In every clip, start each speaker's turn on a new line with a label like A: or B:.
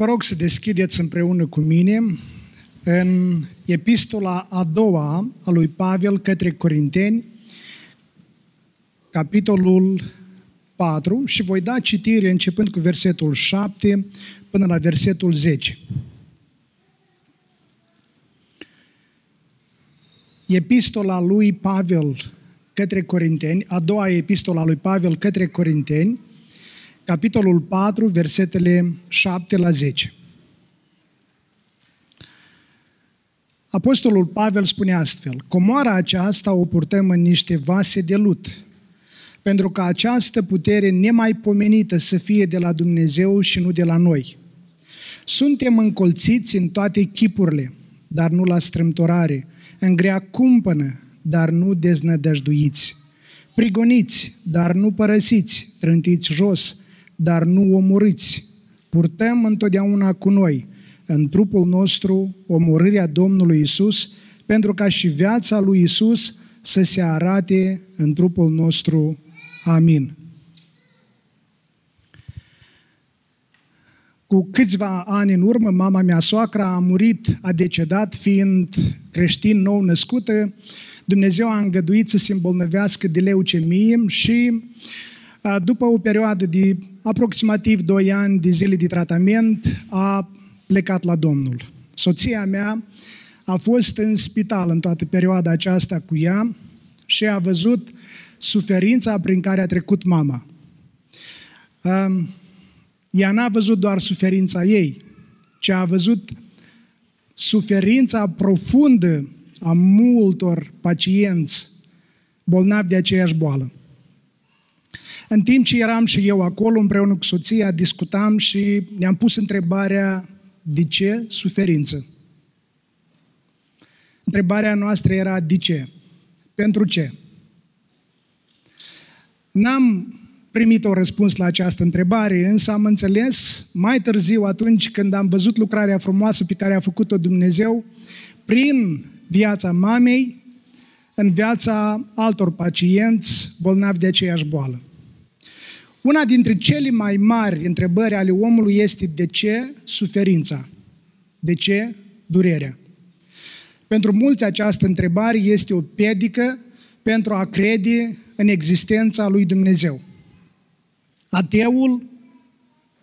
A: Vă rog să deschideți împreună cu mine în epistola a doua a lui Pavel către Corinteni, capitolul 4 și voi da citire începând cu versetul 7 până la versetul 10. Epistola lui Pavel către Corinteni, a doua epistola lui Pavel către Corinteni, capitolul 4, versetele 7 la 10. Apostolul Pavel spune astfel, Comoara aceasta o purtăm în niște vase de lut, pentru că această putere nemaipomenită să fie de la Dumnezeu și nu de la noi. Suntem încolțiți în toate chipurile, dar nu la strâmtorare, în grea cumpănă, dar nu deznădăjduiți, prigoniți, dar nu părăsiți, trântiți jos, dar nu omorâți. Purtăm întotdeauna cu noi, în trupul nostru, omorârea Domnului Isus, pentru ca și viața lui Isus să se arate în trupul nostru. Amin. Cu câțiva ani în urmă, mama mea soacra a murit, a decedat, fiind creștin nou născută. Dumnezeu a îngăduit să se îmbolnăvească de leucemie și după o perioadă de aproximativ 2 ani de zile de tratament, a plecat la Domnul. Soția mea a fost în spital în toată perioada aceasta cu ea și a văzut suferința prin care a trecut mama. Ea n-a văzut doar suferința ei, ci a văzut suferința profundă a multor pacienți bolnavi de aceeași boală. În timp ce eram și eu acolo împreună cu soția, discutam și ne-am pus întrebarea de ce suferință? Întrebarea noastră era de ce? Pentru ce? N-am primit o răspuns la această întrebare, însă am înțeles mai târziu, atunci când am văzut lucrarea frumoasă pe care a făcut-o Dumnezeu, prin viața mamei, în viața altor pacienți bolnavi de aceeași boală. Una dintre cele mai mari întrebări ale omului este de ce suferința? De ce durerea? Pentru mulți această întrebare este o pedică pentru a crede în existența lui Dumnezeu. Ateul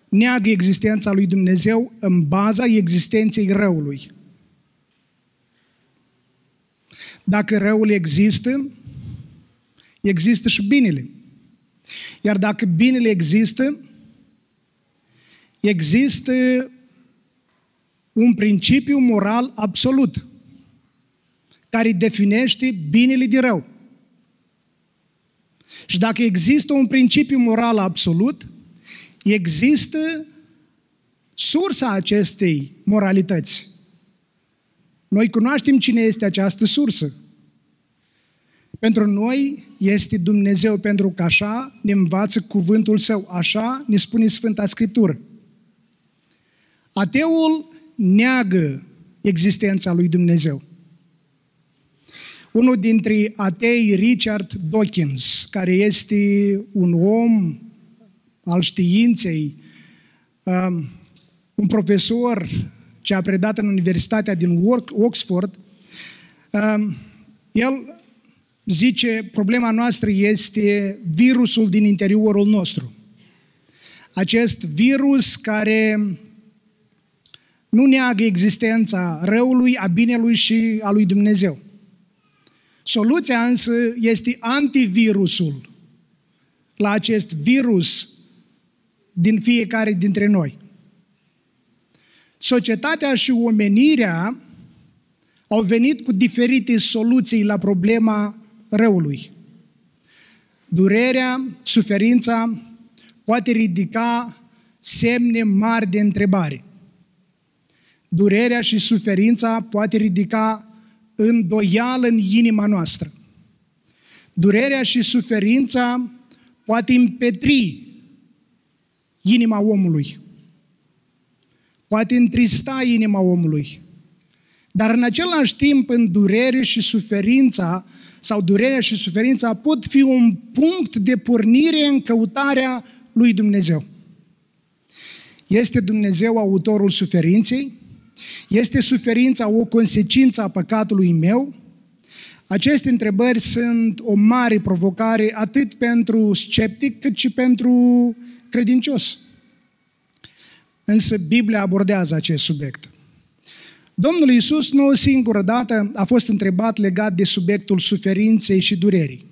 A: neagă existența lui Dumnezeu în baza existenței răului. Dacă răul există, există și binele. Iar dacă binele există, există un principiu moral absolut care definește binele de rău. Și dacă există un principiu moral absolut, există sursa acestei moralități. Noi cunoaștem cine este această sursă. Pentru noi este Dumnezeu, pentru că așa ne învață cuvântul Său, așa ne spune Sfânta Scriptură. Ateul neagă existența lui Dumnezeu. Unul dintre atei, Richard Dawkins, care este un om al științei, um, un profesor ce a predat în Universitatea din Oxford, um, el zice, problema noastră este virusul din interiorul nostru. Acest virus care nu neagă existența răului, a binelui și a lui Dumnezeu. Soluția însă este antivirusul la acest virus din fiecare dintre noi. Societatea și omenirea au venit cu diferite soluții la problema răului. Durerea, suferința poate ridica semne mari de întrebare. Durerea și suferința poate ridica îndoială în inima noastră. Durerea și suferința poate împetri inima omului. Poate întrista inima omului. Dar în același timp, în durere și suferința, sau durerea și suferința pot fi un punct de pornire în căutarea lui Dumnezeu. Este Dumnezeu autorul suferinței? Este suferința o consecință a păcatului meu? Aceste întrebări sunt o mare provocare atât pentru sceptic cât și pentru credincios. Însă Biblia abordează acest subiect. Domnul Iisus nu o singură dată a fost întrebat legat de subiectul suferinței și durerii.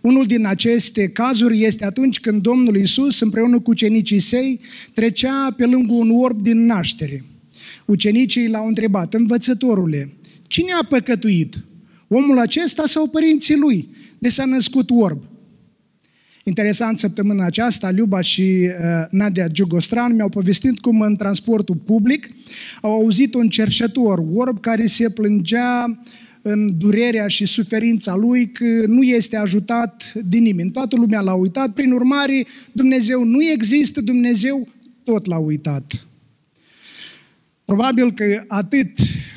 A: Unul din aceste cazuri este atunci când Domnul Iisus, împreună cu ucenicii săi, trecea pe lângă un orb din naștere. Ucenicii l-au întrebat, învățătorule, cine a păcătuit? Omul acesta sau părinții lui? De s-a născut orb. Interesant, săptămâna aceasta, Liuba și uh, Nadia Giugostran mi-au povestit cum în transportul public au auzit un cerșător orb care se plângea în durerea și suferința lui că nu este ajutat de nimeni. Toată lumea l-a uitat, prin urmare Dumnezeu nu există, Dumnezeu tot l-a uitat. Probabil că atât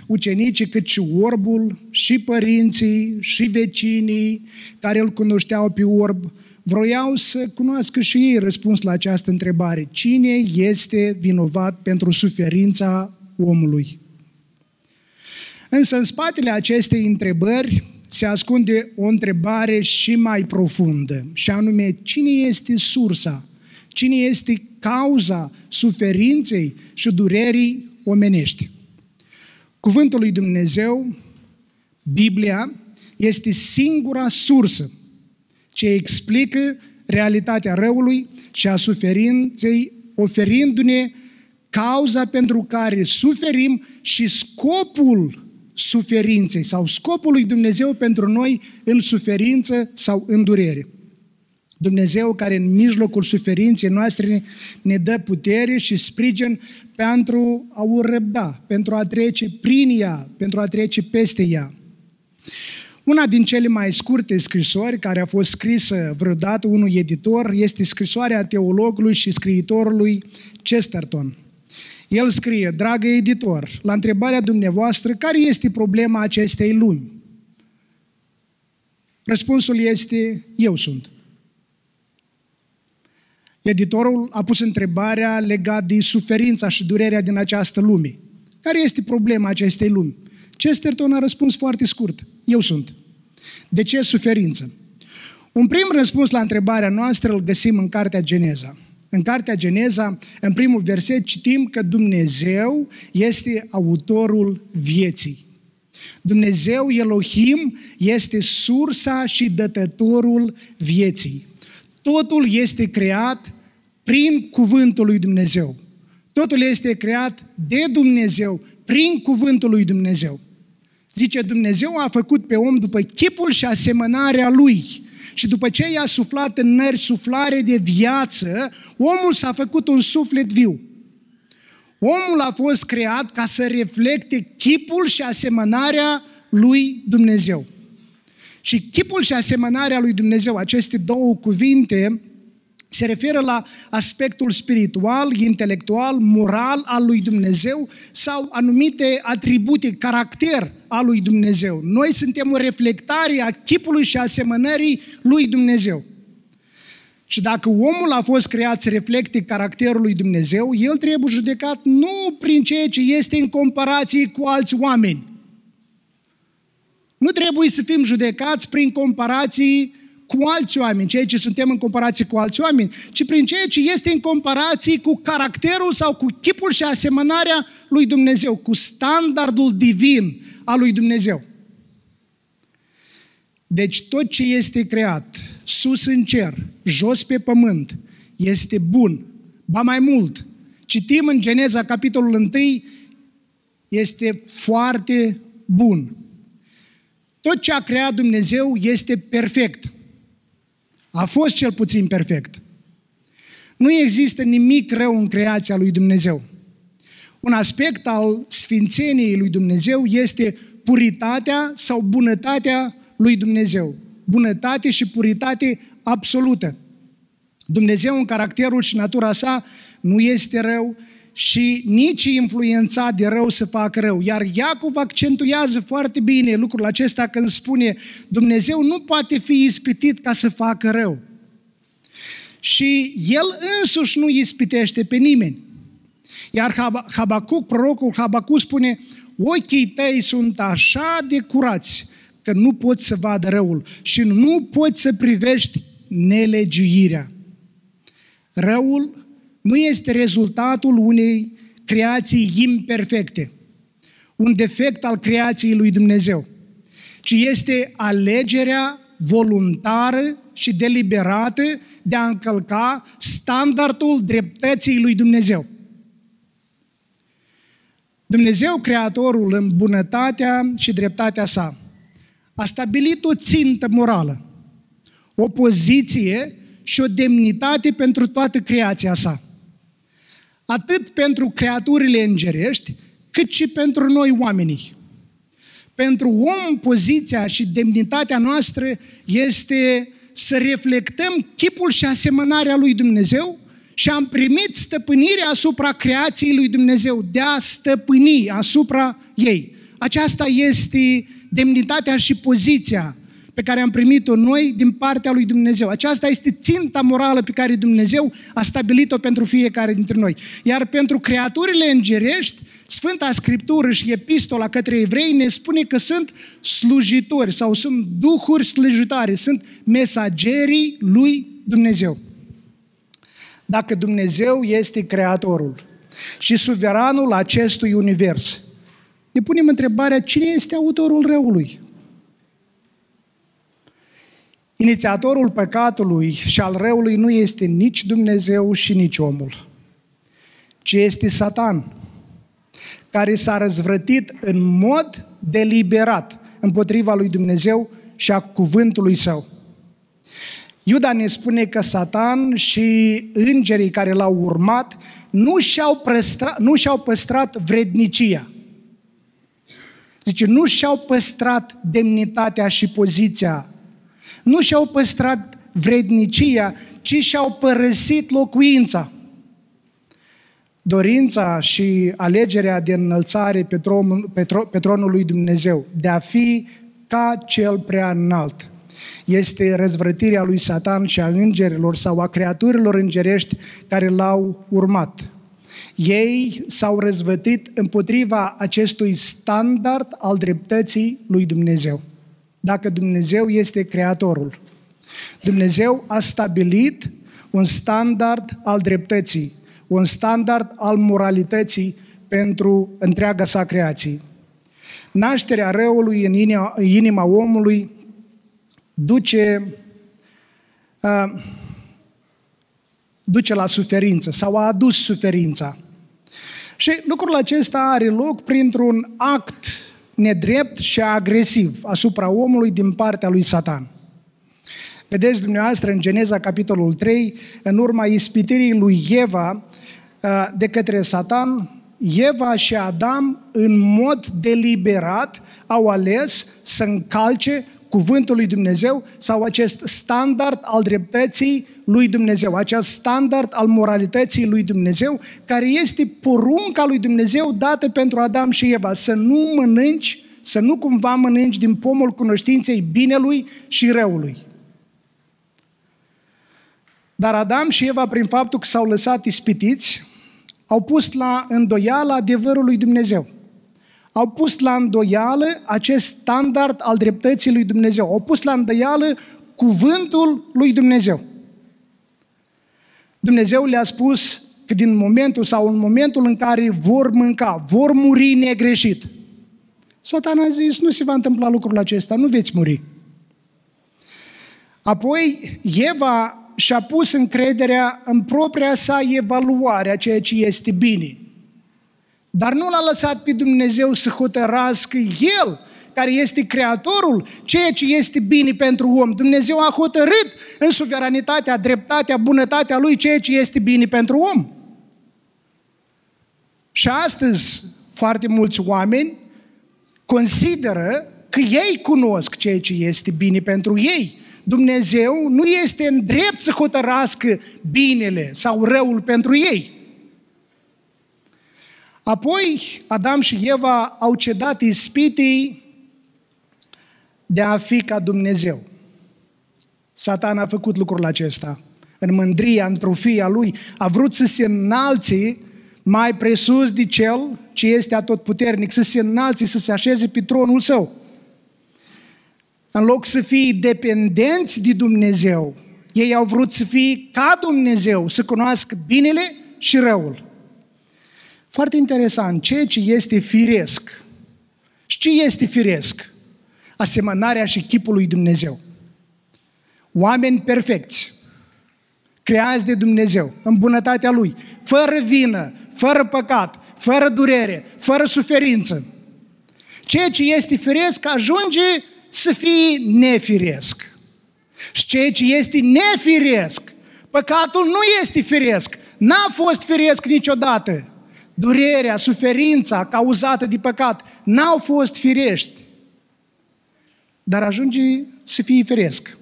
A: ucenicii cât și orbul, și părinții, și vecinii care îl cunoșteau pe orb, vroiau să cunoască și ei răspuns la această întrebare. Cine este vinovat pentru suferința omului? Însă în spatele acestei întrebări se ascunde o întrebare și mai profundă, și anume, cine este sursa? Cine este cauza suferinței și durerii omenești? Cuvântul lui Dumnezeu, Biblia, este singura sursă ce explică realitatea răului și a suferinței, oferindu-ne cauza pentru care suferim și scopul suferinței sau scopul lui Dumnezeu pentru noi în suferință sau în durere. Dumnezeu care în mijlocul suferinței noastre ne dă putere și sprijin pentru a o răbda, pentru a trece prin ea, pentru a trece peste ea. Una din cele mai scurte scrisori care a fost scrisă vreodată unui editor este scrisoarea teologului și scriitorului Chesterton. El scrie, dragă editor, la întrebarea dumneavoastră, care este problema acestei lumi? Răspunsul este, eu sunt. Editorul a pus întrebarea legat de suferința și durerea din această lume. Care este problema acestei lumi? Chesterton a răspuns foarte scurt. Eu sunt. De ce suferință? Un prim răspuns la întrebarea noastră îl găsim în Cartea Geneza. În Cartea Geneza, în primul verset, citim că Dumnezeu este autorul vieții. Dumnezeu, Elohim, este sursa și dătătorul vieții. Totul este creat prin cuvântul lui Dumnezeu. Totul este creat de Dumnezeu, prin cuvântul lui Dumnezeu. Zice, Dumnezeu a făcut pe om după chipul și asemănarea lui. Și după ce i-a suflat în nări suflare de viață, omul s-a făcut un suflet viu. Omul a fost creat ca să reflecte chipul și asemănarea lui Dumnezeu. Și chipul și asemănarea lui Dumnezeu, aceste două cuvinte, se referă la aspectul spiritual, intelectual, moral al lui Dumnezeu sau anumite atribute, caracter al lui Dumnezeu. Noi suntem o reflectare a chipului și asemănării lui Dumnezeu. Și dacă omul a fost creat să reflecte caracterul lui Dumnezeu, el trebuie judecat nu prin ceea ce este în comparație cu alți oameni. Nu trebuie să fim judecați prin comparații cu alți oameni, ceea ce suntem în comparație cu alți oameni, ci prin ceea ce este în comparație cu caracterul sau cu chipul și asemănarea lui Dumnezeu, cu standardul divin al lui Dumnezeu. Deci tot ce este creat, sus în cer, jos pe pământ, este bun. Ba mai mult, citim în Geneza, capitolul 1, este foarte bun. Tot ce a creat Dumnezeu este perfect. A fost cel puțin perfect. Nu există nimic rău în creația lui Dumnezeu. Un aspect al sfințeniei lui Dumnezeu este puritatea sau bunătatea lui Dumnezeu. Bunătate și puritate absolută. Dumnezeu în caracterul și natura sa nu este rău, și nici influența de rău să facă rău. Iar Iacov accentuează foarte bine lucrul acesta când spune Dumnezeu nu poate fi ispitit ca să facă rău. Și El însuși nu ispitește pe nimeni. Iar Habacuc, prorocul Habacuc spune, ochii tăi sunt așa de curați că nu poți să vadă răul și nu poți să privești nelegiuirea. Răul nu este rezultatul unei creații imperfecte, un defect al creației lui Dumnezeu, ci este alegerea voluntară și deliberată de a încălca standardul dreptății lui Dumnezeu. Dumnezeu, Creatorul, în bunătatea și dreptatea sa, a stabilit o țintă morală, o poziție și o demnitate pentru toată creația sa. Atât pentru creaturile îngerești, cât și pentru noi oamenii. Pentru om, poziția și demnitatea noastră este să reflectăm chipul și asemănarea lui Dumnezeu și am primit stăpânirea asupra creației lui Dumnezeu, de a stăpâni asupra ei. Aceasta este demnitatea și poziția pe care am primit-o noi din partea lui Dumnezeu. Aceasta este ținta morală pe care Dumnezeu a stabilit-o pentru fiecare dintre noi. Iar pentru creaturile îngerești, Sfânta Scriptură și epistola către evrei ne spune că sunt slujitori sau sunt duhuri slujitoare, sunt mesagerii lui Dumnezeu. Dacă Dumnezeu este creatorul și suveranul acestui univers, ne punem întrebarea cine este autorul răului? Inițiatorul păcatului și al răului nu este nici Dumnezeu și nici omul, ci este Satan, care s-a răzvrătit în mod deliberat împotriva lui Dumnezeu și a cuvântului său. Iuda ne spune că Satan și îngerii care l-au urmat nu și-au, păstrat, nu și-au păstrat vrednicia. Zice, nu și-au păstrat demnitatea și poziția nu și-au păstrat vrednicia, ci și-au părăsit locuința. Dorința și alegerea de înălțare pe, tron, pe, tron, pe tronul lui Dumnezeu, de a fi ca cel prea înalt, este răzvrătirea lui Satan și a îngerilor sau a creaturilor îngerești care l-au urmat. Ei s-au răzvătit împotriva acestui standard al dreptății lui Dumnezeu dacă Dumnezeu este creatorul. Dumnezeu a stabilit un standard al dreptății, un standard al moralității pentru întreaga sa creație. Nașterea răului în inima, inima omului duce, uh, duce la suferință sau a adus suferința. Și lucrul acesta are loc printr-un act nedrept și agresiv asupra omului din partea lui Satan. Vedeți dumneavoastră în Geneza, capitolul 3, în urma ispitirii lui Eva uh, de către Satan, Eva și Adam, în mod deliberat, au ales să încalce cuvântul lui Dumnezeu sau acest standard al dreptății lui Dumnezeu, acest standard al moralității lui Dumnezeu, care este porunca lui Dumnezeu dată pentru Adam și Eva, să nu mănânci, să nu cumva mănânci din pomul cunoștinței binelui și răului. Dar Adam și Eva, prin faptul că s-au lăsat ispitiți, au pus la îndoială adevărul lui Dumnezeu au pus la îndoială acest standard al dreptății lui Dumnezeu. Au pus la îndoială cuvântul lui Dumnezeu. Dumnezeu le-a spus că din momentul sau în momentul în care vor mânca, vor muri negreșit. Satan a zis, nu se va întâmpla lucrul acesta, nu veți muri. Apoi, Eva și-a pus încrederea în propria sa evaluare a ceea ce este bine. Dar nu l-a lăsat pe Dumnezeu să hotărască El, care este creatorul, ceea ce este bine pentru om. Dumnezeu a hotărât în suveranitatea, dreptatea, bunătatea Lui ceea ce este bine pentru om. Și astăzi foarte mulți oameni consideră că ei cunosc ceea ce este bine pentru ei. Dumnezeu nu este în drept să hotărască binele sau răul pentru ei. Apoi Adam și Eva au cedat ispitii de a fi ca Dumnezeu. Satan a făcut lucrul acesta. În mândria, în trofia lui, a vrut să se înalțe mai presus de cel ce este atotputernic, să se înalțe, să se așeze pe tronul său. În loc să fie dependenți de Dumnezeu, ei au vrut să fie ca Dumnezeu, să cunoască binele și răul. Foarte interesant, ceea ce este firesc. Și ce este firesc? Asemănarea și chipul lui Dumnezeu. Oameni perfecți, creați de Dumnezeu, în bunătatea Lui, fără vină, fără păcat, fără durere, fără suferință. Ceea ce este firesc ajunge să fie nefiresc. Și ceea ce este nefiresc, păcatul nu este firesc, n-a fost firesc niciodată. Durerea, suferința cauzată de păcat n-au fost firești, dar ajunge să fie firesc.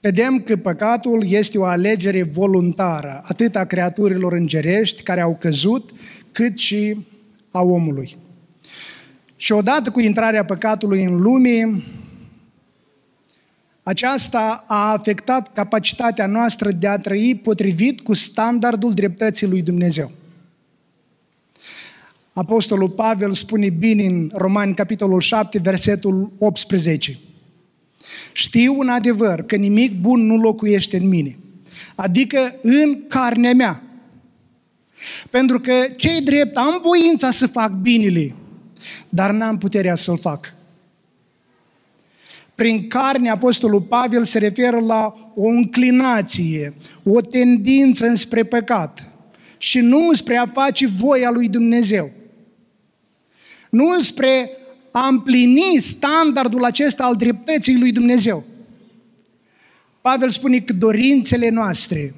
A: Vedem că păcatul este o alegere voluntară, atât a creaturilor îngerești care au căzut, cât și a omului. Și odată cu intrarea păcatului în lume, aceasta a afectat capacitatea noastră de a trăi potrivit cu standardul dreptății lui Dumnezeu. Apostolul Pavel spune bine în Romani, capitolul 7, versetul 18. Știu un adevăr că nimic bun nu locuiește în mine, adică în carnea mea. Pentru că cei drept am voința să fac binele, dar n-am puterea să-l fac. Prin carne, Apostolul Pavel se referă la o înclinație, o tendință înspre păcat și nu spre a face voia lui Dumnezeu. Nu spre a împlini standardul acesta al dreptății lui Dumnezeu. Pavel spune că dorințele noastre,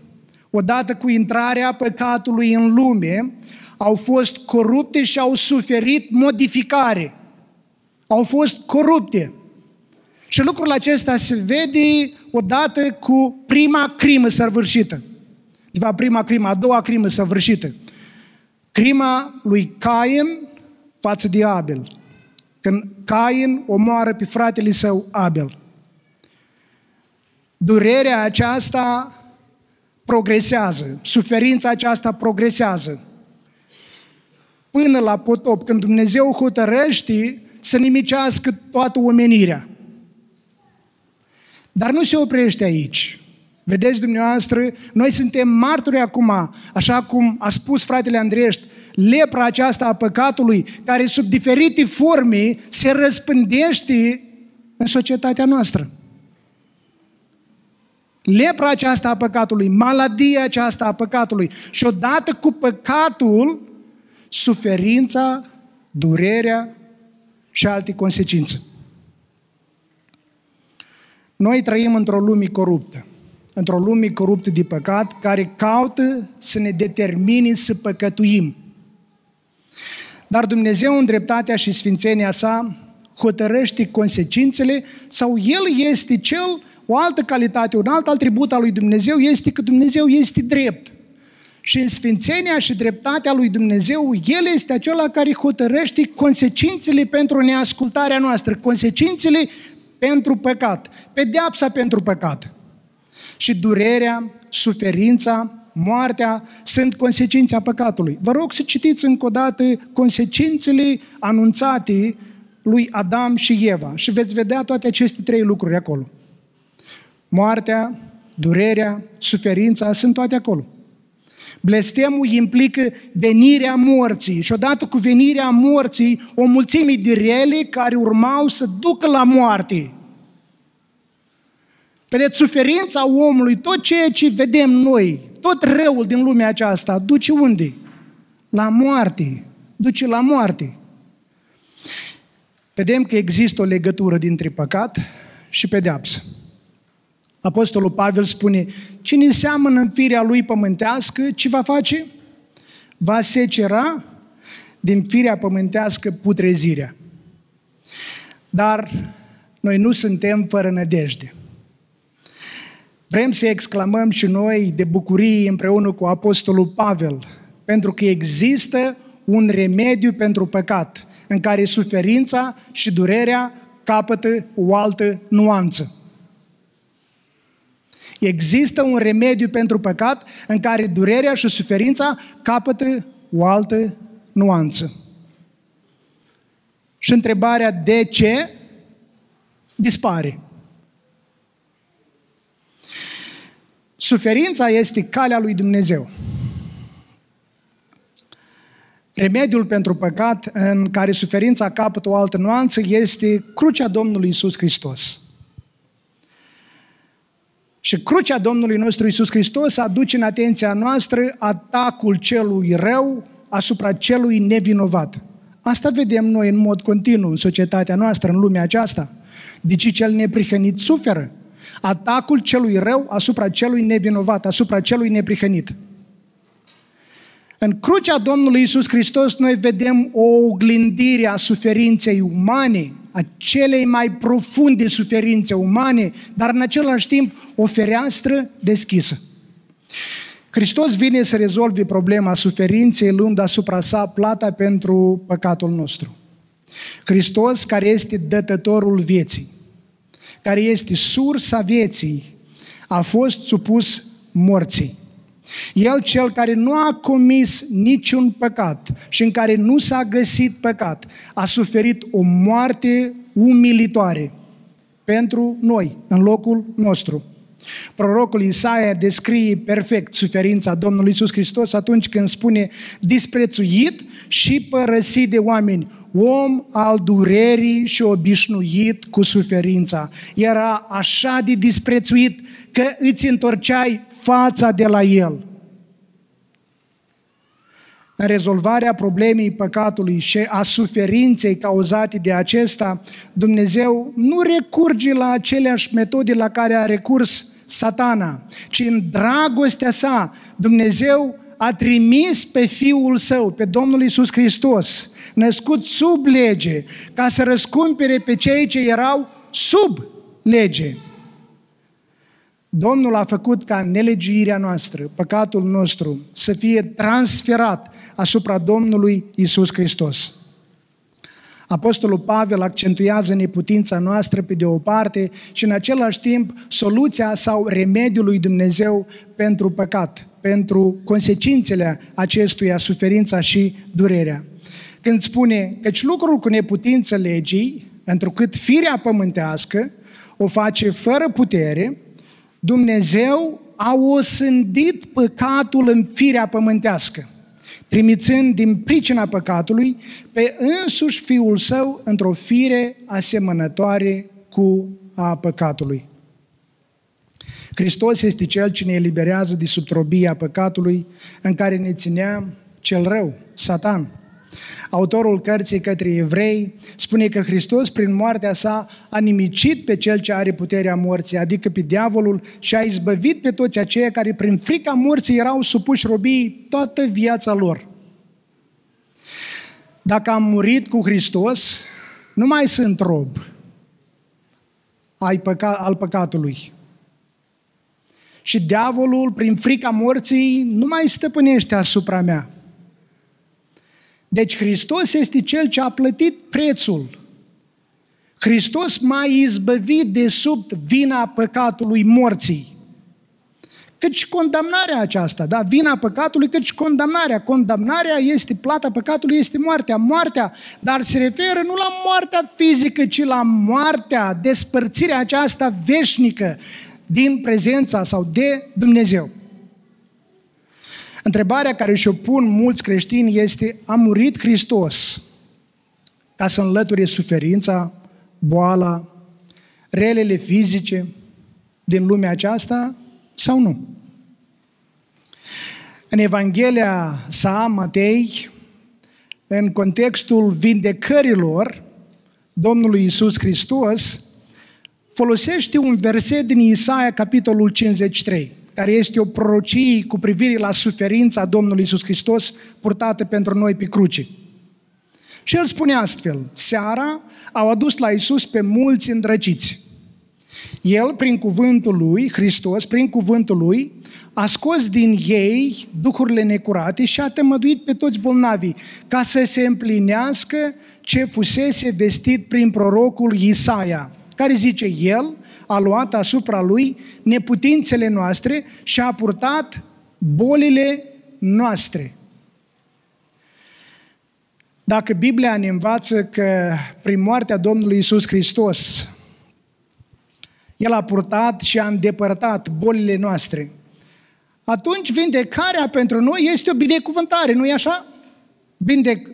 A: odată cu intrarea păcatului în lume, au fost corupte și au suferit modificare. Au fost corupte. Și lucrul acesta se vede odată cu prima crimă săvârșită. De fapt, prima crimă, a doua crimă săvârșită. Crima lui Cain față de Abel. Când Cain omoară pe fratele său Abel. Durerea aceasta progresează, suferința aceasta progresează. Până la potop, când Dumnezeu hotărăște să nimicească toată omenirea. Dar nu se oprește aici. Vedeți dumneavoastră, noi suntem martori acum, așa cum a spus fratele Andrești, lepra aceasta a păcatului, care sub diferite forme se răspândește în societatea noastră. Lepra aceasta a păcatului, maladia aceasta a păcatului și odată cu păcatul, suferința, durerea și alte consecințe. Noi trăim într-o lume coruptă, într-o lume coruptă de păcat, care caută să ne determine să păcătuim. Dar Dumnezeu, în dreptatea și sfințenia sa, hotărăște consecințele sau El este cel, o altă calitate, un alt atribut al lui Dumnezeu este că Dumnezeu este drept. Și în sfințenia și dreptatea lui Dumnezeu, El este acela care hotărăște consecințele pentru neascultarea noastră, consecințele pentru păcat, pedeapsa pentru păcat. Și durerea, suferința, moartea sunt consecințe a păcatului. Vă rog să citiți încă o dată consecințele anunțate lui Adam și Eva și veți vedea toate aceste trei lucruri acolo. Moartea, durerea, suferința sunt toate acolo. Blestemul implică venirea morții și odată cu venirea morții o mulțime de rele care urmau să ducă la moarte. Vedeți, suferința omului, tot ceea ce vedem noi, tot răul din lumea aceasta, duce unde? La moarte. Duce la moarte. Vedem că există o legătură dintre păcat și pedeapsă. Apostolul Pavel spune, cine seamănă în firea lui pământească, ce va face? Va secera din firea pământească putrezirea. Dar noi nu suntem fără nădejde. Vrem să exclamăm și noi de bucurie împreună cu Apostolul Pavel, pentru că există un remediu pentru păcat, în care suferința și durerea capătă o altă nuanță. Există un remediu pentru păcat în care durerea și suferința capătă o altă nuanță. Și întrebarea de ce dispare. Suferința este calea lui Dumnezeu. Remediul pentru păcat în care suferința capătă o altă nuanță este crucea Domnului Isus Hristos. Și crucea Domnului nostru Isus Hristos aduce în atenția noastră atacul celui rău asupra celui nevinovat. Asta vedem noi în mod continuu în societatea noastră, în lumea aceasta. Deci cel neprihănit suferă. Atacul celui rău asupra celui nevinovat, asupra celui neprihănit. În crucea Domnului Isus Hristos noi vedem o oglindire a suferinței umane, a celei mai profunde suferințe umane, dar în același timp o fereastră deschisă. Hristos vine să rezolve problema suferinței luând asupra sa plata pentru păcatul nostru. Hristos care este dătătorul vieții, care este sursa vieții, a fost supus morții. El cel care nu a comis niciun păcat și în care nu s-a găsit păcat, a suferit o moarte umilitoare pentru noi, în locul nostru. Prorocul Isaia descrie perfect suferința Domnului Isus Hristos atunci când spune disprețuit și părăsit de oameni, om al durerii și obișnuit cu suferința. Era așa de disprețuit că îți întorceai fața de la el. În rezolvarea problemei păcatului și a suferinței cauzate de acesta, Dumnezeu nu recurge la aceleași metode la care a recurs satana, ci în dragostea sa Dumnezeu a trimis pe Fiul Său, pe Domnul Isus Hristos, născut sub lege, ca să răscumpere pe cei ce erau sub lege. Domnul a făcut ca nelegiuirea noastră, păcatul nostru, să fie transferat asupra Domnului Isus Hristos. Apostolul Pavel accentuează neputința noastră pe de o parte și în același timp soluția sau remediul lui Dumnezeu pentru păcat, pentru consecințele acestuia, suferința și durerea. Când spune, căci lucrul cu neputință legii, întrucât firea pământească o face fără putere, Dumnezeu a osândit păcatul în firea pământească trimițând din pricina păcatului pe însuși Fiul Său într-o fire asemănătoare cu a păcatului. Hristos este Cel ce ne eliberează de subtrobia păcatului în care ne ținea cel rău, Satan. Autorul cărții către evrei spune că Hristos, prin moartea sa, a nimicit pe cel ce are puterea morții, adică pe diavolul, și a izbăvit pe toți aceia care, prin frica morții, erau supuși robii toată viața lor. Dacă am murit cu Hristos, nu mai sunt rob al păcatului. Și diavolul, prin frica morții, nu mai stăpânește asupra mea. Deci Hristos este Cel ce a plătit prețul. Hristos m-a izbăvit de sub vina păcatului morții. Căci condamnarea aceasta, da, vina păcatului, căci condamnarea. Condamnarea este, plata păcatului este moartea. Moartea, dar se referă nu la moartea fizică, ci la moartea, despărțirea aceasta veșnică din prezența sau de Dumnezeu. Întrebarea care și-o pun mulți creștini este, a murit Hristos ca să înlăture suferința, boala, relele fizice din lumea aceasta sau nu? În Evanghelia sa, Matei, în contextul vindecărilor Domnului Isus Hristos, folosește un verset din Isaia, capitolul 53 care este o prorocie cu privire la suferința Domnului Isus Hristos purtată pentru noi pe cruce. Și el spune astfel, seara au adus la Isus pe mulți îndrăciți. El, prin cuvântul lui, Hristos, prin cuvântul lui, a scos din ei duhurile necurate și a tămăduit pe toți bolnavii, ca să se împlinească ce fusese vestit prin prorocul Isaia care zice, El a luat asupra Lui neputințele noastre și a purtat bolile noastre. Dacă Biblia ne învață că prin moartea Domnului Isus Hristos El a purtat și a îndepărtat bolile noastre, atunci vindecarea pentru noi este o binecuvântare, nu-i așa?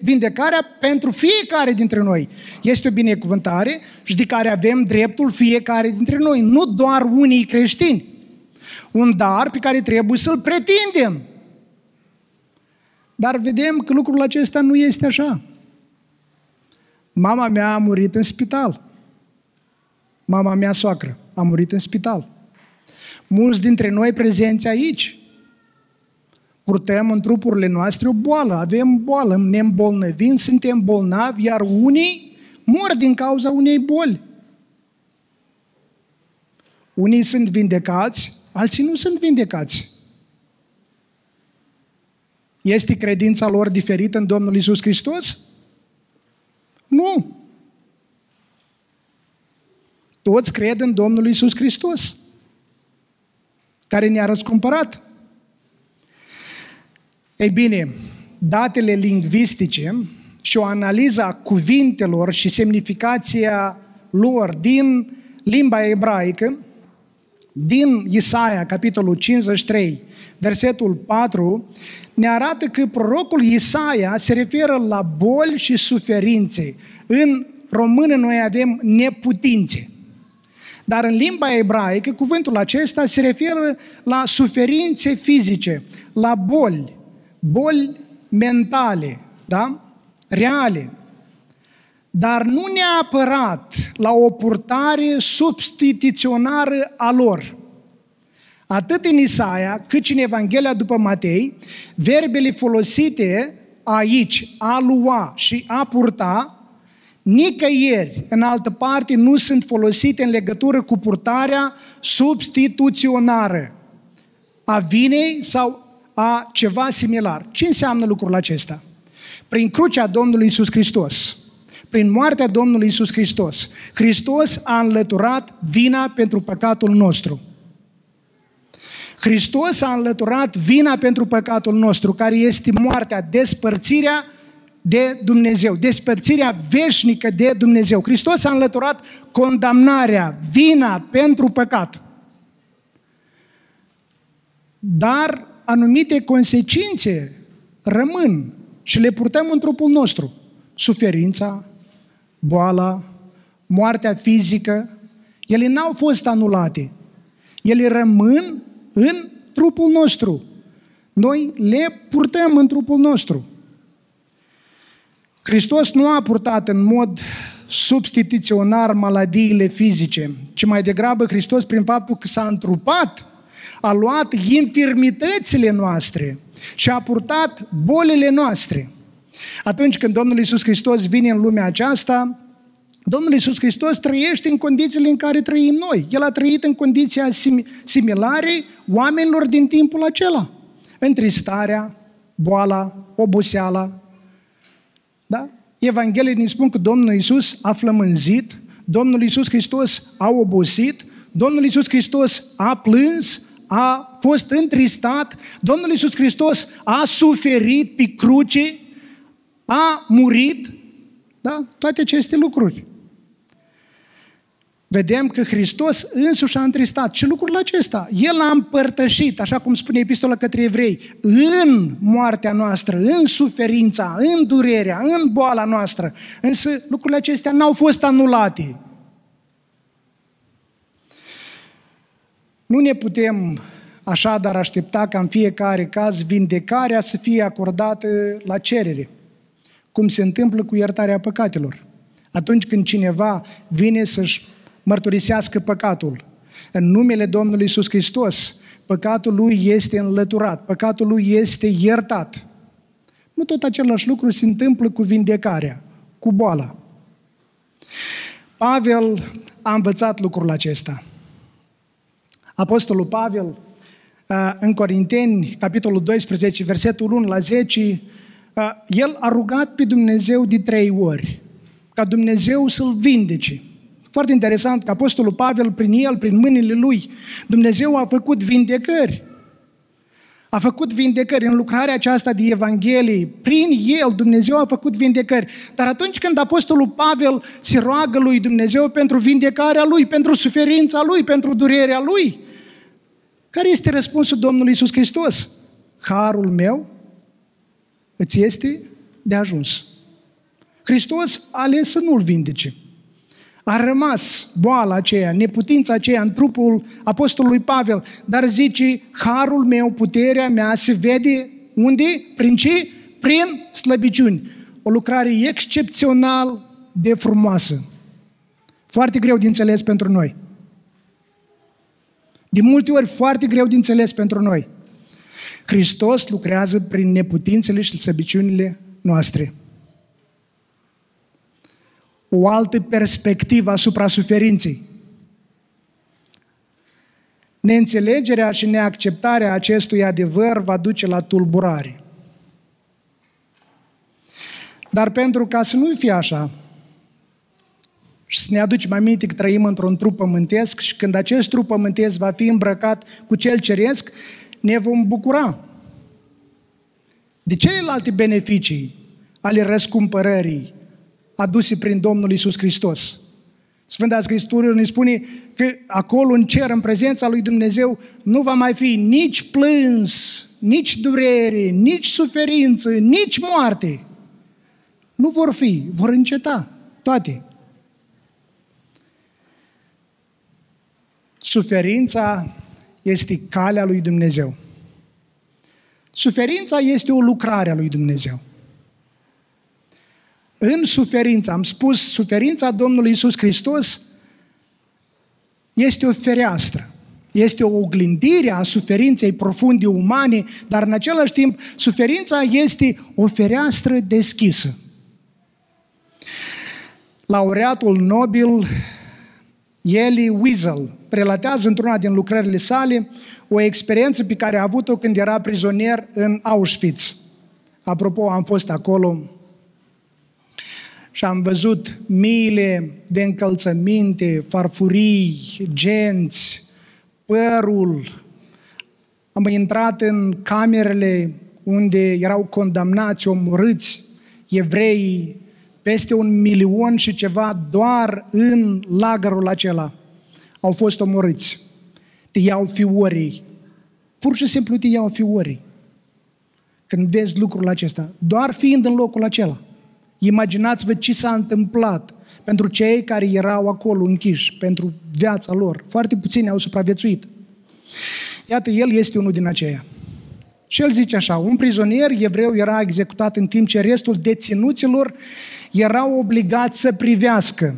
A: Vindecarea pentru fiecare dintre noi este o binecuvântare și de care avem dreptul fiecare dintre noi, nu doar unii creștini. Un dar pe care trebuie să-l pretindem. Dar vedem că lucrul acesta nu este așa. Mama mea a murit în spital. Mama mea soacră a murit în spital. Mulți dintre noi prezenți aici purtăm în trupurile noastre o boală, avem boală, ne îmbolnăvim, suntem bolnavi, iar unii mor din cauza unei boli. Unii sunt vindecați, alții nu sunt vindecați. Este credința lor diferită în Domnul Isus Hristos? Nu. Toți cred în Domnul Isus Hristos, care ne-a răscumpărat. Ei bine, datele lingvistice și o analiză a cuvintelor și semnificația lor din limba ebraică, din Isaia, capitolul 53, versetul 4, ne arată că prorocul Isaia se referă la boli și suferințe. În română noi avem neputințe. Dar în limba ebraică, cuvântul acesta se referă la suferințe fizice, la boli, boli mentale, da? reale, dar nu neapărat la o purtare substituționară a lor. Atât în Isaia, cât și în Evanghelia după Matei, verbele folosite aici, a lua și a purta, nicăieri în altă parte nu sunt folosite în legătură cu purtarea substituționară a vinei sau a ceva similar. Ce înseamnă lucrul acesta? Prin crucea Domnului Isus Hristos, prin moartea Domnului Isus Hristos, Hristos a înlăturat vina pentru păcatul nostru. Hristos a înlăturat vina pentru păcatul nostru, care este moartea, despărțirea de Dumnezeu, despărțirea veșnică de Dumnezeu. Hristos a înlăturat condamnarea, vina pentru păcat. Dar anumite consecințe rămân și le purtăm în trupul nostru. Suferința, boala, moartea fizică, ele n-au fost anulate. Ele rămân în trupul nostru. Noi le purtăm în trupul nostru. Hristos nu a purtat în mod substituționar maladiile fizice, ci mai degrabă Hristos, prin faptul că s-a întrupat, a luat infirmitățile noastre și a purtat bolile noastre. Atunci când Domnul Iisus Hristos vine în lumea aceasta, Domnul Iisus Hristos trăiește în condițiile în care trăim noi. El a trăit în condiții similare oamenilor din timpul acela. Întristarea, boala, oboseala. Da? Evanghelia ne spun că Domnul Iisus a flămânzit, Domnul Iisus Hristos a obosit, Domnul Iisus Hristos a plâns, a fost întristat, Domnul Iisus Hristos a suferit pe cruce, a murit, da? Toate aceste lucruri. Vedem că Hristos însuși a întristat. Ce lucrul acesta? El a împărtășit, așa cum spune epistola către evrei, în moartea noastră, în suferința, în durerea, în boala noastră. Însă lucrurile acestea n-au fost anulate. Nu ne putem așadar aștepta ca în fiecare caz vindecarea să fie acordată la cerere, cum se întâmplă cu iertarea păcatelor. Atunci când cineva vine să-și mărturisească păcatul, în numele Domnului Isus Hristos, păcatul lui este înlăturat, păcatul lui este iertat. Nu tot același lucru se întâmplă cu vindecarea, cu boala. Pavel a învățat lucrul acesta. Apostolul Pavel, uh, în Corinteni, capitolul 12, versetul 1 la 10, uh, el a rugat pe Dumnezeu de trei ori, ca Dumnezeu să-l vindece. Foarte interesant că Apostolul Pavel, prin el, prin mâinile lui, Dumnezeu a făcut vindecări. A făcut vindecări în lucrarea aceasta de Evanghelie. Prin el Dumnezeu a făcut vindecări. Dar atunci când Apostolul Pavel se roagă lui Dumnezeu pentru vindecarea lui, pentru suferința lui, pentru durerea lui, care este răspunsul Domnului Isus Hristos? Harul meu îți este de ajuns. Hristos a ales să nu-l vindece. A rămas boala aceea, neputința aceea în trupul apostolului Pavel, dar zice, harul meu, puterea mea se vede unde? Prin ce? Prin slăbiciuni. O lucrare excepțional de frumoasă. Foarte greu de înțeles pentru noi. De multe ori foarte greu de înțeles pentru noi. Hristos lucrează prin neputințele și slăbiciunile noastre o altă perspectivă asupra suferinței. Neînțelegerea și neacceptarea acestui adevăr va duce la tulburare. Dar pentru ca să nu fie așa, și să ne aducem aminte că trăim într-un trup pământesc și când acest trup pământesc va fi îmbrăcat cu cel ceresc, ne vom bucura de celelalte beneficii ale răscumpărării, aduse prin Domnul Isus Hristos. Sfânta Scriptură ne spune că acolo în cer, în prezența lui Dumnezeu, nu va mai fi nici plâns, nici durere, nici suferință, nici moarte. Nu vor fi, vor înceta toate. Suferința este calea lui Dumnezeu. Suferința este o lucrare a lui Dumnezeu în suferință, am spus, suferința Domnului Isus Hristos este o fereastră. Este o oglindire a suferinței profunde umane, dar în același timp suferința este o fereastră deschisă. Laureatul Nobel Elie Wiesel relatează într-una din lucrările sale o experiență pe care a avut-o când era prizonier în Auschwitz. Apropo, am fost acolo și am văzut miile de încălțăminte, farfurii, genți, părul. Am intrat în camerele unde erau condamnați, omorâți evrei, peste un milion și ceva doar în lagărul acela au fost omorâți. Te iau fiorii. Pur și simplu te iau fiorii. Când vezi lucrul acesta, doar fiind în locul acela. Imaginați-vă ce s-a întâmplat pentru cei care erau acolo închiși, pentru viața lor. Foarte puțini au supraviețuit. Iată, el este unul din aceia. Și el zice așa, un prizonier evreu era executat în timp ce restul deținuților erau obligați să privească.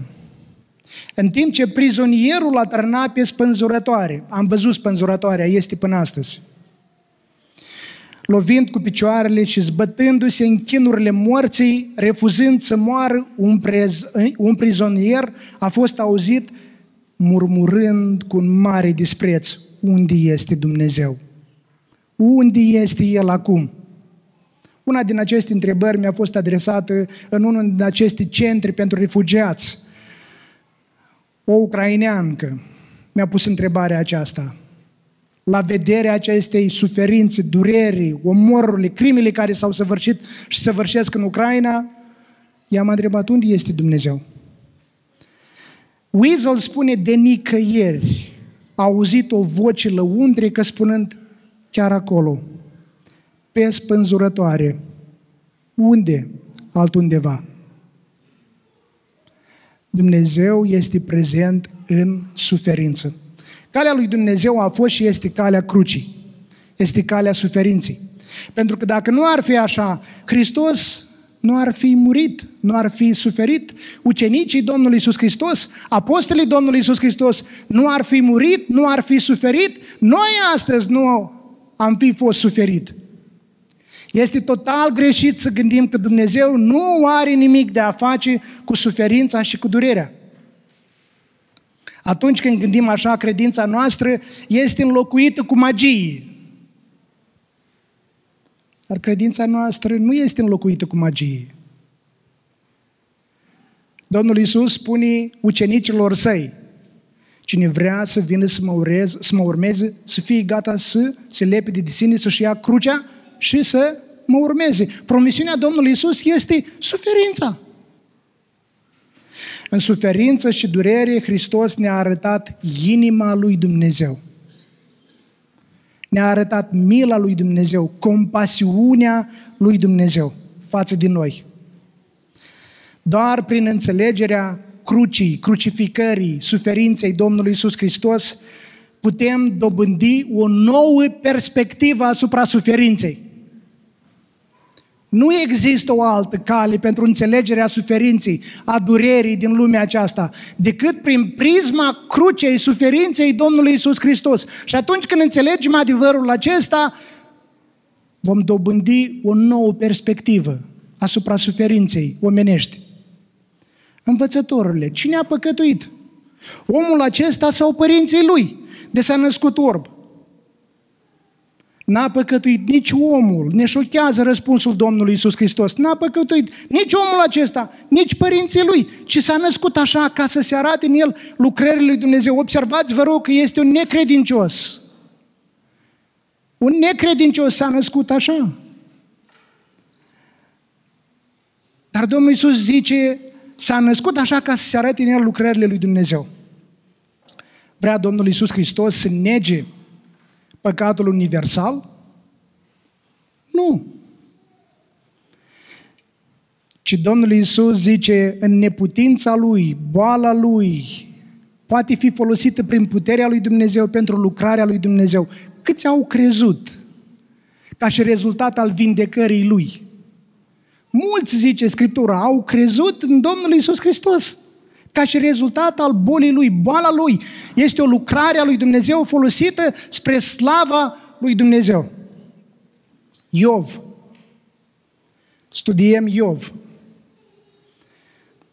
A: În timp ce prizonierul atârna pe spânzurătoare. Am văzut spânzurătoarea, este până astăzi lovind cu picioarele și zbătându-se în chinurile morții, refuzând să moară un, prez, un prizonier, a fost auzit murmurând cu un mare dispreț, unde este Dumnezeu? Unde este El acum? Una din aceste întrebări mi-a fost adresată în unul din aceste centri pentru refugiați. O ucraineancă mi-a pus întrebarea aceasta la vederea acestei suferințe, durerii, omorurile, crimele care s-au săvârșit și săvârșesc în Ucraina, i-am întrebat unde este Dumnezeu. Weasel spune de nicăieri a auzit o voce lăuntrică spunând chiar acolo, pe spânzurătoare. Unde? Altundeva. Dumnezeu este prezent în suferință. Calea lui Dumnezeu a fost și este calea crucii. Este calea suferinței. Pentru că dacă nu ar fi așa, Hristos nu ar fi murit, nu ar fi suferit. Ucenicii Domnului Isus Hristos, apostolii Domnului Isus Hristos, nu ar fi murit, nu ar fi suferit. Noi astăzi nu am fi fost suferit. Este total greșit să gândim că Dumnezeu nu are nimic de a face cu suferința și cu durerea. Atunci când gândim așa, credința noastră este înlocuită cu magie. Dar credința noastră nu este înlocuită cu magie. Domnul Iisus spune ucenicilor săi, cine vrea să vină să mă, urez, să mă urmeze, să fie gata să se lepede de sine, să-și ia crucea și să mă urmeze. Promisiunea Domnului Iisus este suferința. În suferință și durere, Hristos ne-a arătat inima lui Dumnezeu. Ne-a arătat mila lui Dumnezeu, compasiunea lui Dumnezeu față de noi. Doar prin înțelegerea crucii, crucificării, suferinței Domnului Isus Hristos, putem dobândi o nouă perspectivă asupra suferinței. Nu există o altă cale pentru înțelegerea suferinței, a durerii din lumea aceasta, decât prin prisma crucei suferinței Domnului Isus Hristos. Și atunci când înțelegem adevărul acesta, vom dobândi o nouă perspectivă asupra suferinței omenești. Învățătorile, cine a păcătuit? Omul acesta sau părinții lui, de s-a născut orb. N-a păcătuit nici omul, ne șochează răspunsul Domnului Isus Hristos. N-a păcătuit nici omul acesta, nici părinții lui, ci s-a născut așa ca să se arate în el lucrările lui Dumnezeu. Observați, vă rog, că este un necredincios. Un necredincios s-a născut așa. Dar Domnul Isus zice, s-a născut așa ca să se arate în el lucrările lui Dumnezeu. Vrea Domnul Isus Hristos să nege păcatul universal? Nu. Ci Domnul Isus zice, în neputința Lui, boala Lui, poate fi folosită prin puterea Lui Dumnezeu pentru lucrarea Lui Dumnezeu. Câți au crezut ca și rezultat al vindecării Lui? Mulți, zice Scriptura, au crezut în Domnul Isus Hristos ca și rezultat al bolii lui, boala lui. Este o lucrare a lui Dumnezeu folosită spre slava lui Dumnezeu. Iov. Studiem Iov.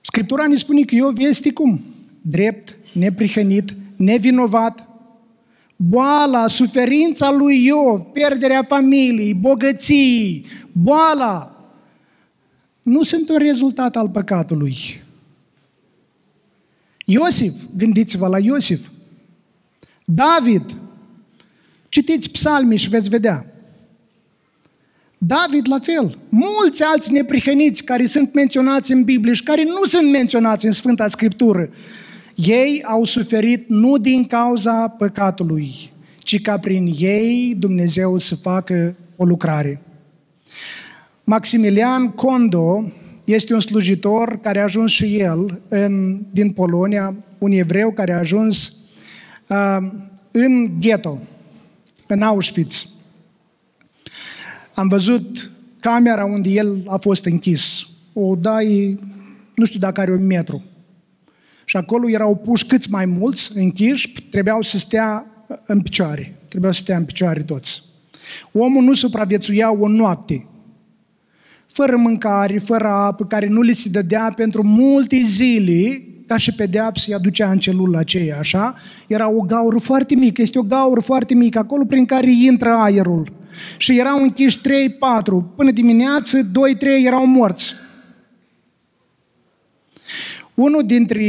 A: Scriptura ne spune că Iov este cum? Drept, neprihănit, nevinovat. Boala, suferința lui Iov, pierderea familiei, bogății, boala, nu sunt un rezultat al păcatului. Iosif, gândiți-vă la Iosif. David, citiți psalmii și veți vedea. David la fel. Mulți alți neprihăniți care sunt menționați în Biblie și care nu sunt menționați în Sfânta Scriptură. Ei au suferit nu din cauza păcatului, ci ca prin ei Dumnezeu să facă o lucrare. Maximilian Kondo este un slujitor care a ajuns și el în, din Polonia, un evreu care a ajuns uh, în ghetto, în Auschwitz. Am văzut camera unde el a fost închis. O dai, nu știu dacă are un metru. Și acolo erau puși câți mai mulți închiși, trebuiau să stea în picioare. Trebuiau să stea în picioare toți. Omul nu supraviețuia o noapte fără mâncare, fără apă, care nu li se dădea pentru multe zile, ca și pedeapsă, îi aducea în celula aceea, așa, era o gaură foarte mică, este o gaură foarte mică, acolo prin care intră aerul. Și erau închiși 3-4, până dimineață, 2-3 erau morți. Unul dintre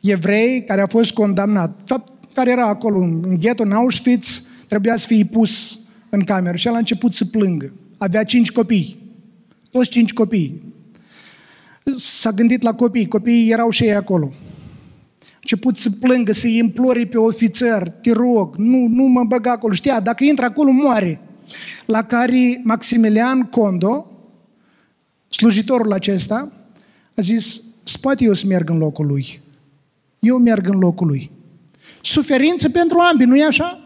A: evrei care a fost condamnat, fapt, care era acolo în ghetto, în Auschwitz, trebuia să fie pus în cameră și el a început să plângă. Avea cinci copii. Toți cinci copii. S-a gândit la copii, copiii erau și ei acolo. A început să plângă, să-i implore pe ofițer, te rog, nu, nu mă băga acolo. Știa, dacă intră acolo, moare. La care Maximilian Condo, slujitorul acesta, a zis, poate eu să merg în locul lui. Eu merg în locul lui. Suferință pentru ambii, nu e așa?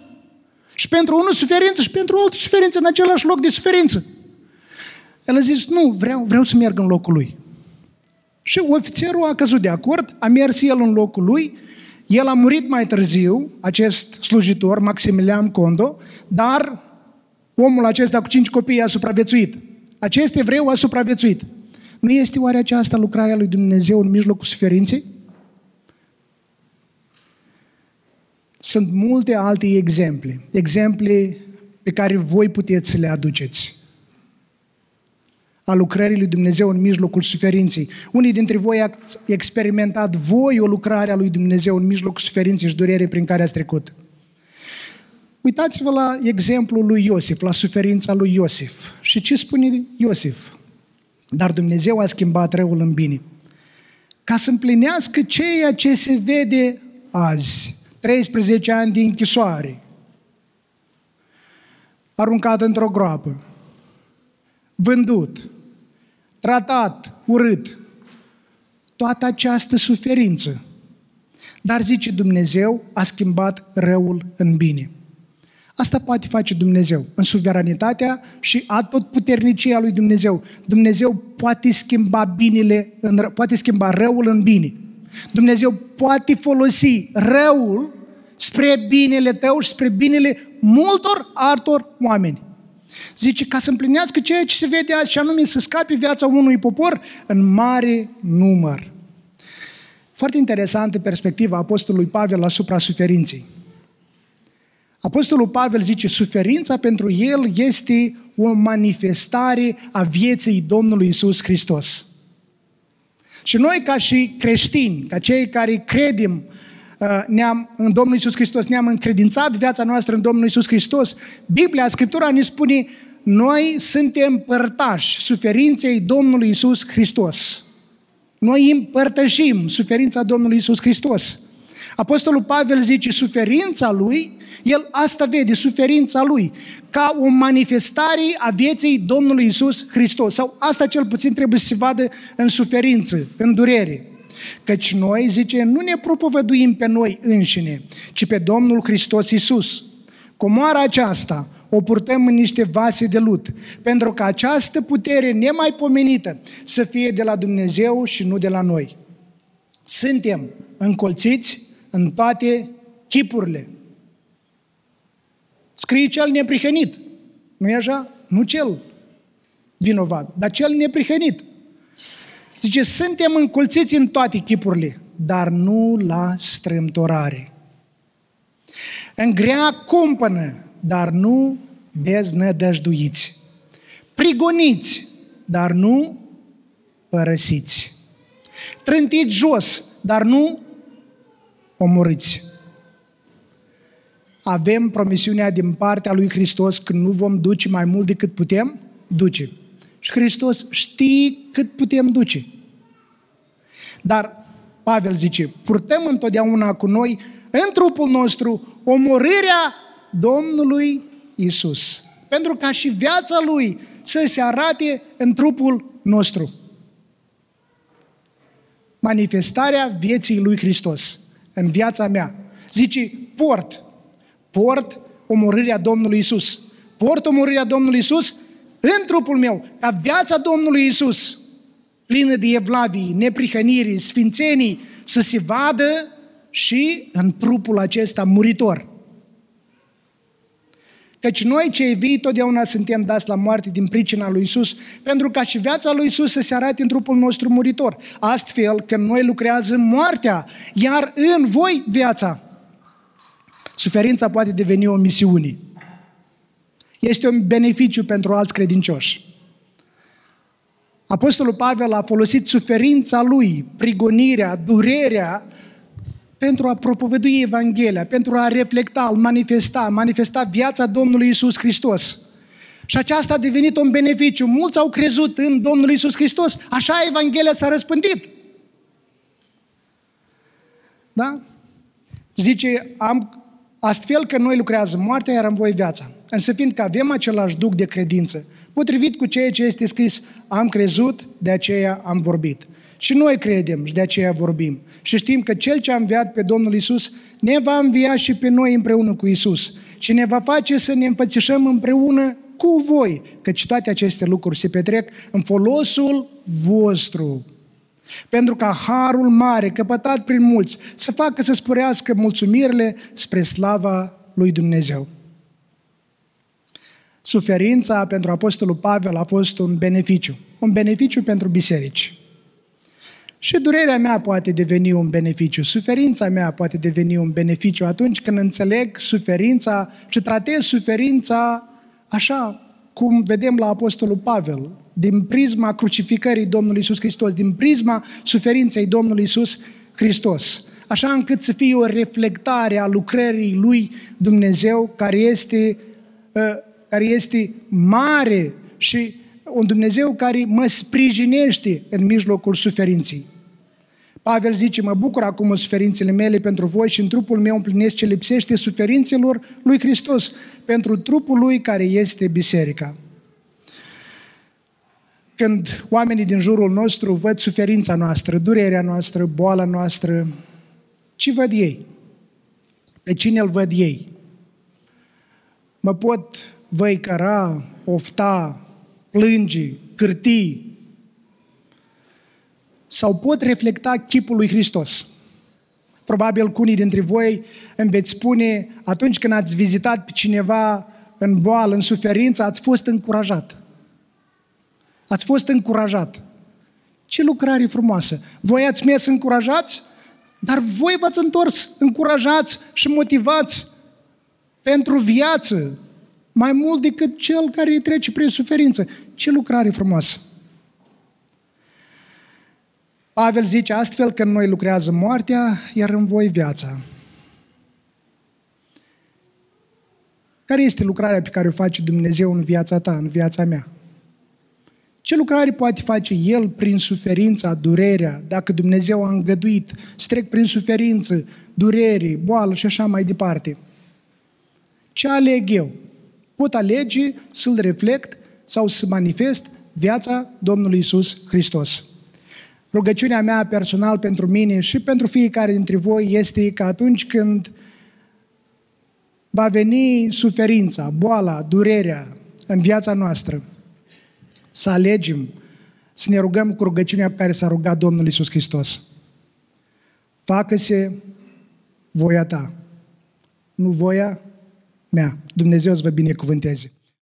A: Și pentru unul suferință și pentru altul suferință în același loc de suferință. El a zis, nu, vreau, vreau să merg în locul lui. Și ofițerul a căzut de acord, a mers el în locul lui, el a murit mai târziu, acest slujitor, Maximilian Condo, dar omul acesta cu cinci copii a supraviețuit. Acest evreu a supraviețuit. Nu este oare aceasta lucrarea lui Dumnezeu în mijlocul suferinței? Sunt multe alte exemple, exemple pe care voi puteți să le aduceți. A lucrării lui Dumnezeu în mijlocul suferinței. Unii dintre voi ați experimentat voi o lucrare a lui Dumnezeu în mijlocul suferinței și durerii prin care ați trecut. Uitați-vă la exemplul lui Iosif, la suferința lui Iosif. Și ce spune Iosif? Dar Dumnezeu a schimbat răul în bine. Ca să împlinească ceea ce se vede azi. 13 ani de închisoare. Aruncat într-o groapă. Vândut. Tratat. Urât. Toată această suferință. Dar zice Dumnezeu a schimbat răul în bine. Asta poate face Dumnezeu în suveranitatea și a tot puternicia lui Dumnezeu. Dumnezeu poate schimba binele, în, poate schimba răul în bine. Dumnezeu poate folosi răul spre binele tău și spre binele multor altor oameni. Zice, ca să împlinească ceea ce se vede azi, și anume să scape viața unui popor în mare număr. Foarte interesantă perspectiva Apostolului Pavel asupra suferinței. Apostolul Pavel zice, suferința pentru el este o manifestare a vieții Domnului Isus Hristos. Și noi ca și creștini, ca cei care credem uh, ne-am, în Domnul Isus Hristos, ne-am încredințat viața noastră în Domnul Isus Hristos, Biblia, Scriptura ne spune, noi suntem părtași suferinței Domnului Isus Hristos. Noi împărtășim suferința Domnului Isus Hristos. Apostolul Pavel zice, suferința lui, el asta vede, suferința lui, ca o manifestare a vieții Domnului Isus Hristos. Sau asta cel puțin trebuie să se vadă în suferință, în durere. Căci noi, zice, nu ne propovăduim pe noi înșine, ci pe Domnul Hristos Isus. Comoara aceasta o purtăm în niște vase de lut, pentru că această putere nemaipomenită să fie de la Dumnezeu și nu de la noi. Suntem încolțiți în toate chipurile. Scrie cel neprihănit. nu e așa? Nu cel vinovat, dar cel neprihănit. Zice, suntem încolțiți în toate chipurile, dar nu la strâmtorare. În grea cumpănă, dar nu deznădăjduiți. Prigoniți, dar nu părăsiți. Trântiți jos, dar nu omorâți. Avem promisiunea din partea lui Hristos că nu vom duce mai mult decât putem duce. Și Hristos știe cât putem duce. Dar Pavel zice, purtăm întotdeauna cu noi în trupul nostru omorârea Domnului Isus. Pentru ca și viața Lui să se arate în trupul nostru. Manifestarea vieții Lui Hristos în viața mea. Zice, port, port omorârea Domnului Isus. Port omorârea Domnului Isus în trupul meu, ca viața Domnului Isus, plină de evlavii, neprihănirii, sfințenii, să se vadă și în trupul acesta muritor. Căci noi cei vii totdeauna suntem dați la moarte din pricina lui Isus, pentru ca și viața lui Isus să se arate în trupul nostru muritor. Astfel, când noi lucrează moartea, iar în voi viața, suferința poate deveni o misiune. Este un beneficiu pentru alți credincioși. Apostolul Pavel a folosit suferința lui, prigonirea, durerea, pentru a propovădui Evanghelia, pentru a reflecta, a manifesta, manifesta viața Domnului Isus Hristos. Și aceasta a devenit un beneficiu. Mulți au crezut în Domnul Isus Hristos. Așa Evanghelia s-a răspândit. Da? Zice, am, astfel că noi lucrează moartea, iar în voi viața. Însă fiindcă avem același duc de credință, potrivit cu ceea ce este scris, am crezut, de aceea am vorbit. Și noi credem și de aceea vorbim. Și știm că Cel ce a înviat pe Domnul Isus ne va învia și pe noi împreună cu Isus. Și ne va face să ne împățișăm împreună cu voi, căci toate aceste lucruri se petrec în folosul vostru. Pentru ca harul mare, căpătat prin mulți, să facă să sporească mulțumirile spre slava lui Dumnezeu. Suferința pentru Apostolul Pavel a fost un beneficiu. Un beneficiu pentru biserici. Și durerea mea poate deveni un beneficiu, suferința mea poate deveni un beneficiu atunci când înțeleg suferința și tratez suferința așa cum vedem la Apostolul Pavel, din prisma crucificării Domnului Isus Hristos, din prisma suferinței Domnului Isus Hristos, așa încât să fie o reflectare a lucrării lui Dumnezeu care este, ă, care este mare și un Dumnezeu care mă sprijinește în mijlocul suferinței. Pavel zice, mă bucur acum suferințele mele pentru voi și în trupul meu împlinesc ce lipsește suferințelor lui Hristos, pentru trupul lui care este biserica. Când oamenii din jurul nostru văd suferința noastră, durerea noastră, boala noastră, ce văd ei? Pe cine îl văd ei? Mă pot văicăra, ofta, plânge, cârtii, sau pot reflecta chipul lui Hristos. Probabil că unii dintre voi îmi veți spune, atunci când ați vizitat pe cineva în boală, în suferință, ați fost încurajat. Ați fost încurajat. Ce lucrare frumoasă! Voi ați mers încurajați, dar voi v-ați întors încurajați și motivați pentru viață, mai mult decât cel care îi trece prin suferință. Ce lucrare frumoasă! Pavel zice astfel că în noi lucrează moartea, iar în voi viața. Care este lucrarea pe care o face Dumnezeu în viața ta, în viața mea? Ce lucrare poate face El prin suferința, durerea, dacă Dumnezeu a îngăduit să trec prin suferință, durere, boală și așa mai departe? Ce aleg eu? Pot alege să-L reflect sau să manifest viața Domnului Isus Hristos. Rugăciunea mea personal pentru mine și pentru fiecare dintre voi este că atunci când va veni suferința, boala, durerea în viața noastră, să alegem să ne rugăm cu rugăciunea pe care s-a rugat Domnul Isus Hristos. Facă-se voia ta, nu voia mea. Dumnezeu să vă binecuvânteze.